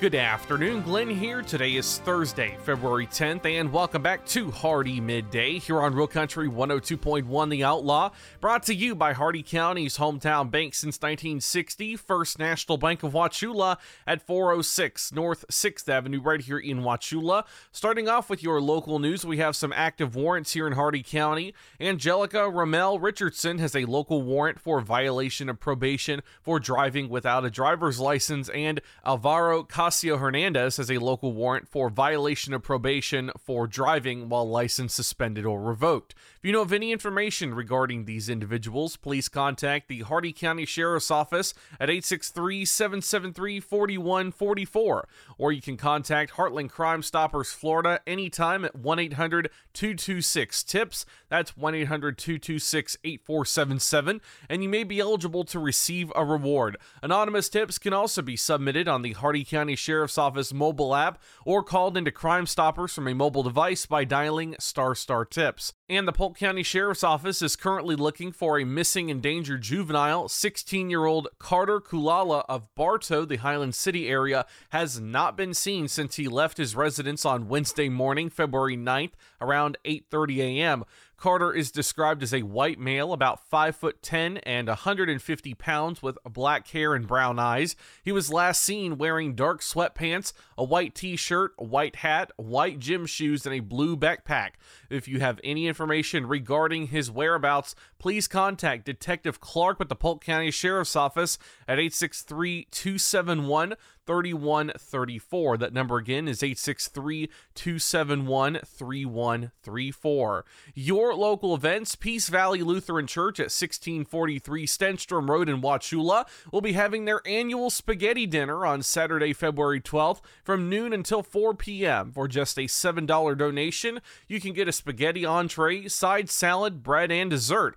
Good afternoon, Glenn here. Today is Thursday, February 10th, and welcome back to Hardee Midday here on Real Country 102.1 The Outlaw. Brought to you by Hardee County's hometown bank since 1960, First National Bank of Wauchula at 406 North 6th Avenue, right here in Wauchula. Starting off with your local news, we have some active warrants here in Hardee County. Angelica Ramel Richardson has a local warrant for violation of probation for driving without a driver's license, and Alvaro Hernandez has a local warrant for violation of probation for driving while license suspended or revoked. If you know of any information regarding these individuals, please contact the Hardee County Sheriff's Office at 863 773 4144, or you can contact Heartland Crime Stoppers Florida anytime at 1 800 226 TIPS. That's 1 800 226 8477, and you may be eligible to receive a reward. Anonymous tips can also be submitted on the Hardee County Sheriff's Office mobile app or called into Crime Stoppers from a mobile device by dialing star star tips. And the Polk County Sheriff's Office is currently looking for a missing endangered juvenile. 16 year old Carter Kulala of Bartow, the Highland City area, has not been seen since he left his residence on Wednesday morning, February 9th, around 8:30 a.m. Carter is described as a white male, about 5 foot 10 and 150 pounds with black hair and brown eyes. He was last seen wearing dark sweatpants, a white t-shirt, white hat, white gym shoes, and a blue backpack. If you have any information regarding his whereabouts, please contact Detective Clark with the Polk County Sheriff's Office at 863 271 3134. That number again is 863 271 3134. Your local events Peace Valley Lutheran Church at 1643 Stenstrom Road in Wauchula will be having their annual spaghetti dinner on Saturday, February 12th from noon until 4 p.m. For just a $7 donation, you can get a spaghetti entree, side salad, bread, and dessert.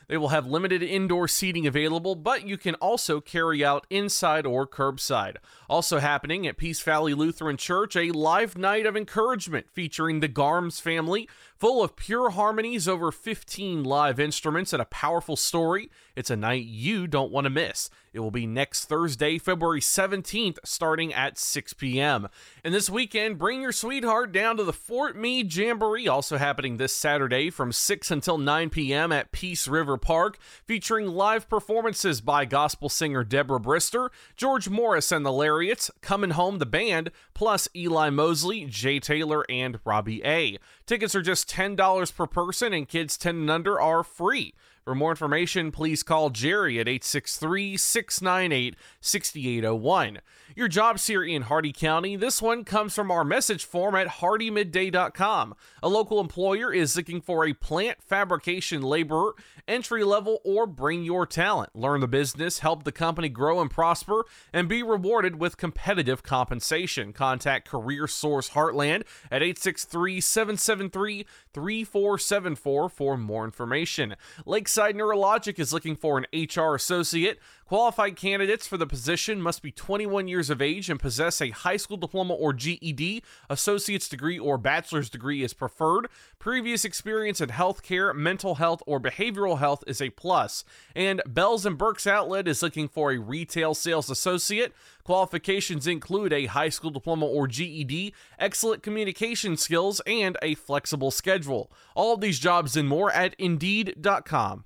They will have limited indoor seating available, but you can also carry out inside or curbside. Also happening at Peace Valley Lutheran Church, a live night of encouragement featuring the Garms family, full of pure harmonies over 15 live instruments and a powerful story. It's a night you don't want to miss. It will be next Thursday, February 17th, starting at 6 p.m. And this weekend, bring your sweetheart down to the Fort Meade Jamboree, also happening this Saturday from 6 until 9 p.m. at Peace River Park, featuring live performances by gospel singer Deborah Brister, George Morris and the Lariats, Coming Home the Band, plus Eli Mosley, Jay Taylor, and Robbie A. Tickets are just $10 per person, and kids 10 and under are free. For more information, please call Jerry at 863 698 6801. Your jobs here in Hardee County. This one comes from our message form at hardeemidday.com. A local employer is looking for a plant fabrication laborer, entry level, or bring your talent. Learn the business, help the company grow and prosper, and be rewarded with competitive compensation. Contact Career Source Heartland at 863 773 3474 for more information. Lakeside Neurologic is looking for an HR associate. Qualified candidates for the position must be 21 years of age and possess a high school diploma or GED. Associate's degree or bachelor's degree is preferred. Previous experience in healthcare, mental health, or behavioral health is a plus. And Bealls and Burkes Outlet is looking for a retail sales associate. Qualifications include a high school diploma or GED, excellent communication skills, and a flexible schedule. All of these jobs and more at Indeed.com.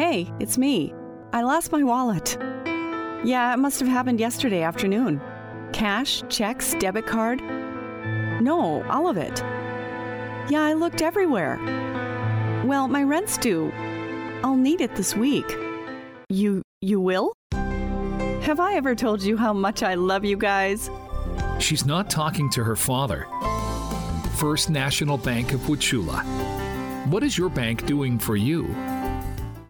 Hey, it's me. I lost my wallet. Yeah, it must have happened yesterday afternoon. Cash, checks, debit card. No, all of it. Yeah, I looked everywhere. Well, my rent's due. I'll need it this week. You you will? Have I ever told you how much I love you guys? She's not talking to her father. First National Bank of Wauchula. What is your bank doing for you?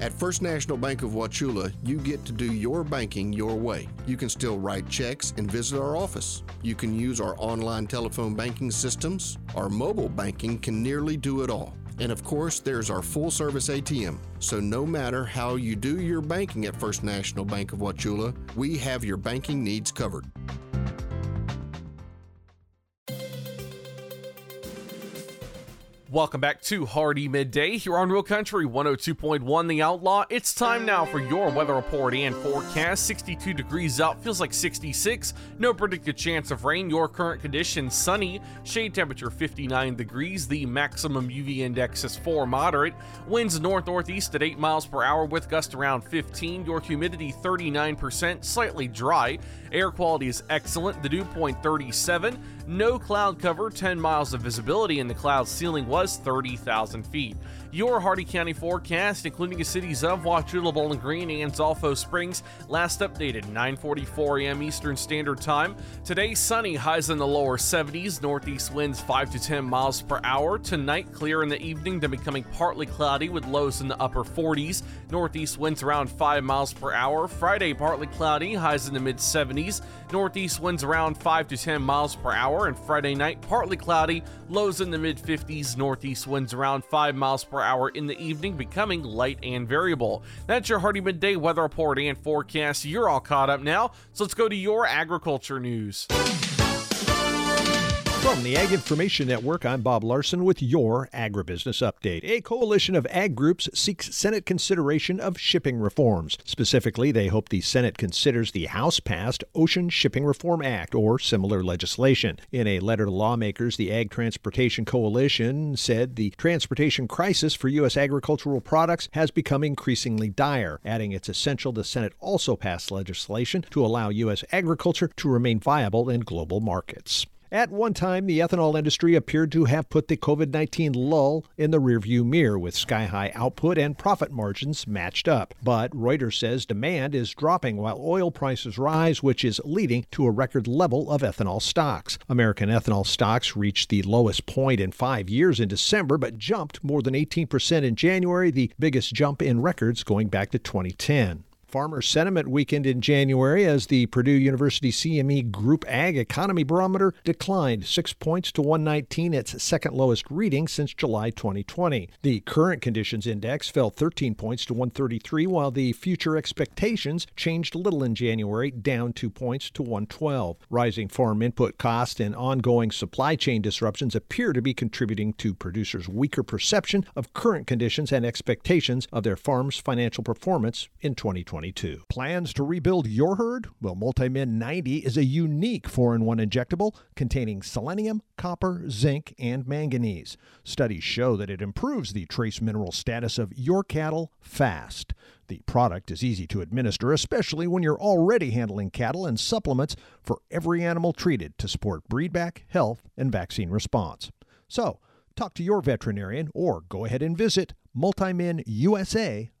At First National Bank of Wauchula, you get to do your banking your way. You can still write checks and visit our office. You can use our online telephone banking systems. Our mobile banking can nearly do it all. And of course, there's our full service ATM. So no matter how you do your banking at First National Bank of Wauchula, we have your banking needs covered. Welcome back to Hardee Midday here on Real Country 102.1 The Outlaw. It's time now for your weather report and forecast. 62 degrees out, feels like 66. No predicted chance of rain. Your current condition sunny. Shade temperature 59 degrees. The maximum UV index is 4 moderate. Winds north northeast at 8 miles per hour with gust around 15. Your humidity 39%, slightly dry. Air quality is excellent. The dew point 37. No cloud cover, 10 miles of visibility, and the cloud ceiling was 30,000 feet. Your Hardee County forecast, including the cities of Wauchula, Bowling Green, and Zolfo Springs, last updated 9:44 a.m. Eastern Standard Time. Today, sunny, highs in the lower 70s, northeast winds 5 to 10 miles per hour. Tonight, clear in the evening, then becoming partly cloudy with lows in the upper 40s, northeast winds around 5 miles per hour. Friday, partly cloudy, highs in the mid 70s, northeast winds around 5 to 10 miles per hour, and Friday night, partly cloudy, lows in the mid 50s, northeast winds around 5 miles per hour in the evening, becoming light and variable. That's your Hardee Midday weather report and forecast. You're all caught up now, so let's go to your agriculture news. From the Ag Information Network, I'm Bob Larson with your Agribusiness Update. A coalition of ag groups seeks Senate consideration of shipping reforms. Specifically, they hope the Senate considers the House passed Ocean Shipping Reform Act or similar legislation. In a letter to lawmakers, the Ag Transportation Coalition said the transportation crisis for U.S. agricultural products has become increasingly dire, adding it's essential the Senate also pass legislation to allow U.S. agriculture to remain viable in global markets. At one time, the ethanol industry appeared to have put the COVID 19 lull in the rearview mirror with sky high output and profit margins matched up. But Reuters says demand is dropping while oil prices rise, which is leading to a record level of ethanol stocks. American ethanol stocks reached the lowest point in five years in December, but jumped more than 18% in January, the biggest jump in records going back to 2010. Farmer Sentiment Weekend in January as the Purdue University CME Group Ag Economy Barometer declined 6 points to 119, its second lowest reading since July 2020. The Current Conditions Index fell 13 points to 133, while the Future Expectations changed little in January, down 2 points to 112. Rising farm input costs and ongoing supply chain disruptions appear to be contributing to producers' weaker perception of current conditions and expectations of their farm's financial performance in 2020. 2022. Plans to rebuild your herd? Well, Multimin 90 is a unique 4 in 1 injectable containing selenium, copper, zinc, and manganese. Studies show that it improves the trace mineral status of your cattle fast. The product is easy to administer, especially when you're already handling cattle and supplements for every animal treated to support breedback, health, and vaccine response. So, talk to your veterinarian or go ahead and visit multiminusa.com.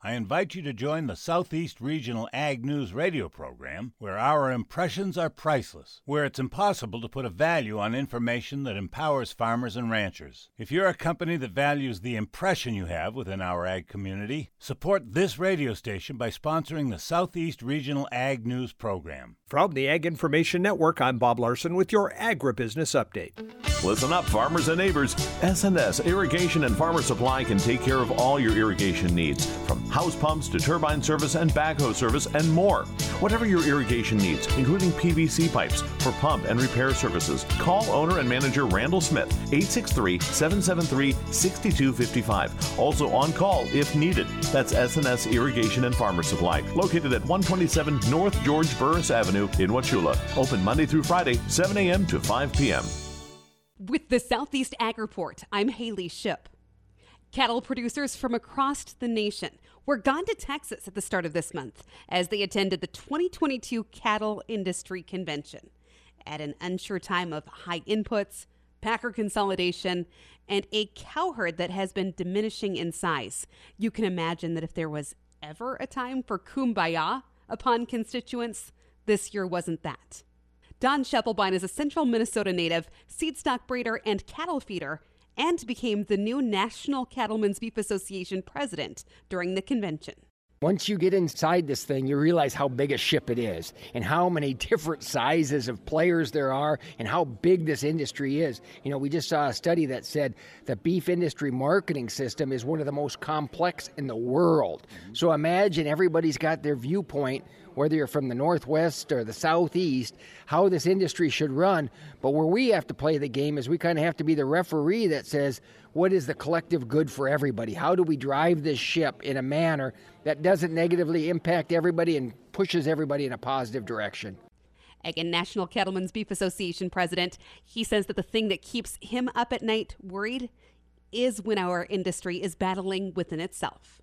I invite you to join the Southeast Regional Ag News radio program, where our impressions are priceless, where it's impossible to put a value on information that empowers farmers and ranchers. If you're a company that values the impression you have within our ag community, support this radio station by sponsoring the Southeast Regional Ag News program. From the Ag Information Network, I'm Bob Larson with your agribusiness update. Listen up, farmers and neighbors. SNS Irrigation and Farmer Supply can take care of all your irrigation needs, from house pumps to turbine service and backhoe service and more. Whatever your irrigation needs, including PVC pipes for pump and repair services, call owner and manager Randall Smith, 863 773 6255. Also on call if needed. That's SNS Irrigation and Farmer Supply, located at 127 North George Burris Avenue in Wauchula. Open Monday through Friday, 7 a.m. to 5 p.m. With the Southeast Ag Report, I'm Haley Ship. Cattle producers from across the nation were gone to Texas at the start of this month as they attended the 2022 Cattle Industry Convention. At an unsure time of high inputs, packer consolidation, and a cow herd that has been diminishing in size, you can imagine that if there was ever a time for kumbaya upon constituents, this year wasn't that. Don Schiefelbein is a central Minnesota native, seed stock breeder, and cattle feeder, and became the new National Cattlemen's Beef Association president during the convention. Once you get inside this thing, you realize how big a ship it is and how many different sizes of players there are and how big this industry is. You know, we just saw a study that said the beef industry marketing system is one of the most complex in the world. Mm-hmm. So imagine everybody's got their viewpoint whether you're from the Northwest or the Southeast, how this industry should run. But where we have to play the game is we kind of have to be the referee that says, what is the collective good for everybody? How do we drive this ship in a manner that doesn't negatively impact everybody and pushes everybody in a positive direction? Again, National Cattlemen's Beef Association president, he says that the thing that keeps him up at night worried is when our industry is battling within itself.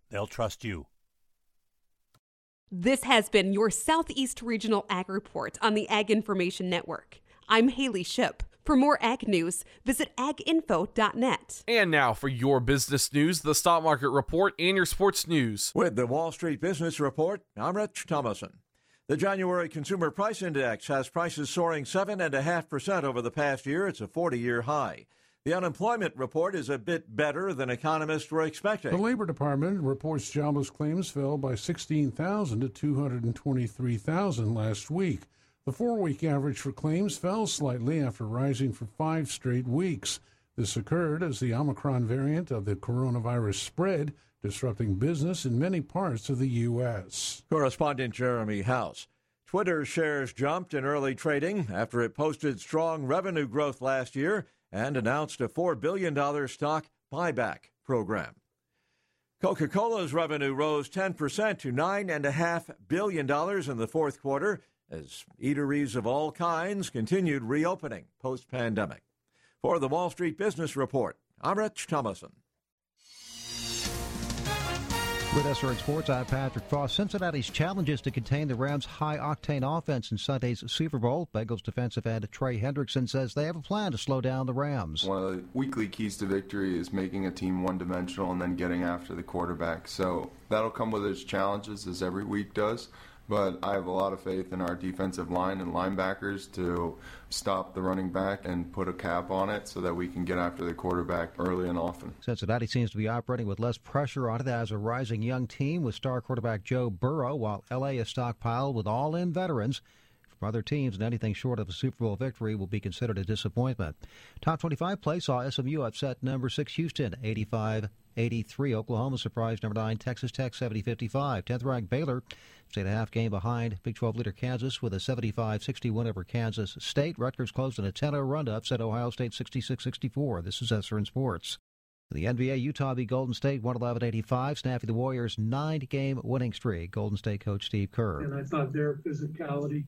they'll trust you. This has been your Southeast Regional Ag Report on the Ag Information Network. I'm Haley Ship. For more ag news, visit aginfo.net. And now for your business news, the stock market report, and your sports news. With the Wall Street Business Report, I'm Rich Thomason. The January Consumer Price Index has prices soaring 7.5% over the past year. It's a 40 year high. The unemployment report is a bit better than economists were expecting. The Labor Department reports jobless claims fell by 16,000 to 223,000 last week. The four week average for claims fell slightly after rising for five straight weeks. This occurred as the Omicron variant of the coronavirus spread, disrupting business in many parts of the U.S. Correspondent Jeremy House. Twitter shares jumped in early trading after it posted strong revenue growth last year and announced a $4 billion stock buyback program. Coca Cola's revenue rose 10% to $9.5 billion in the fourth quarter as eateries of all kinds continued reopening post pandemic. For the Wall Street Business Report, I'm Rich Thomason. With SRN Sports, I'm Patrick Foss. Cincinnati's challenges to contain the Rams' high-octane offense in Sunday's Super Bowl. Bengals defensive end Trey Hendrickson says they have a plan to slow down the Rams. One of the weekly keys to victory is making a team one-dimensional and then getting after the quarterback. So that'll come with its challenges, as every week does but I have a lot of faith in our defensive line and linebackers to stop the running back and put a cap on it so that we can get after the quarterback early and often. Cincinnati seems to be operating with less pressure on it as a rising young team with star quarterback Joe Burrow, while LA is stockpiled with all in veterans. From other teams, and anything short of a Super Bowl victory will be considered a disappointment. Top 25 play saw SMU upset number 6 Houston 85 83. Oklahoma surprised number 9 Texas Tech 70 55. 10th ranked Baylor stayed a half game behind Big 12 leader Kansas with a 75 60 win over Kansas State. Rutgers closed in a 10 0 run to upset Ohio State 66 64. This is SRN Sports. The NBA, Utah beat Golden State 111 85, snapping the Warriors' nine game winning streak. Golden State coach Steve Kerr. And I thought their physicality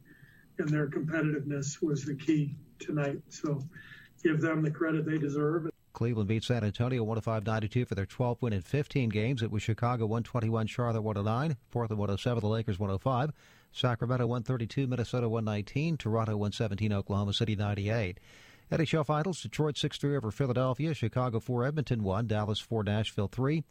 and their competitiveness was the key tonight. So give them the credit they deserve. Cleveland beat San Antonio 105-92 for their 12th win in 15 games. It was Chicago 121, Charlotte 109, Portland 107, the Lakers 105, Sacramento 132, Minnesota 119, Toronto 117, Oklahoma City 98. NHL Finals: Detroit 6-3 over Philadelphia, Chicago 4, Edmonton 1, Dallas 4, Nashville 3.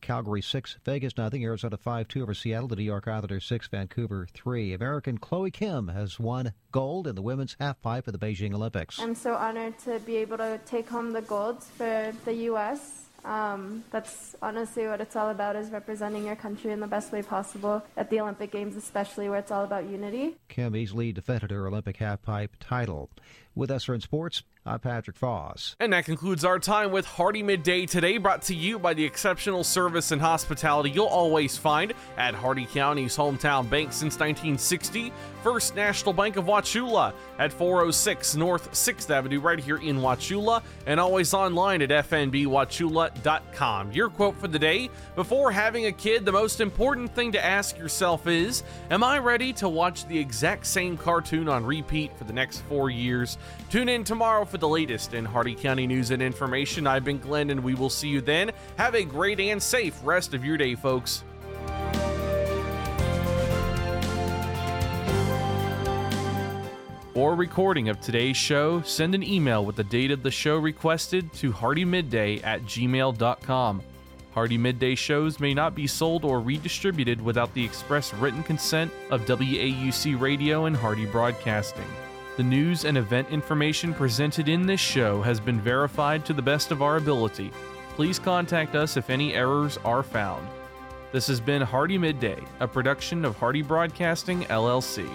Calgary 6, Vegas nothing. Arizona 5 2 over Seattle. The New York Islanders 6, Vancouver 3. American Chloe Kim has won gold in the women's halfpipe at the Beijing Olympics. I'm so honored to be able to take home the gold for the U.S. Um, that's honestly what it's all about is representing your country in the best way possible at the Olympic Games, especially where it's all about unity. Kim easily defended her Olympic halfpipe title. With us SRN Sports, I'm Patrick Foss. And that concludes our time with Hardee Midday today, brought to you by the exceptional service and hospitality you'll always find at Hardee County's hometown bank since 1960, First National Bank of Wauchula at 406 North 6th Avenue, right here in Wauchula, and always online at fnbwauchula.com. Your quote for the day Before having a kid, the most important thing to ask yourself is Am I ready to watch the exact same cartoon on repeat for the next four years? Tune in tomorrow for the latest in Hardee County news and information. I've been Glenn, and we will see you then. Have a great and safe rest of your day, folks. For recording of today's show, send an email with the date of the show requested to hardeemidday at gmail.com. Hardee Midday shows may not be sold or redistributed without the express written consent of WAUC Radio and Hardee Broadcasting. The news and event information presented in this show has been verified to the best of our ability. Please contact us if any errors are found. This has been Hardee Midday, a production of Hardee Broadcasting, LLC.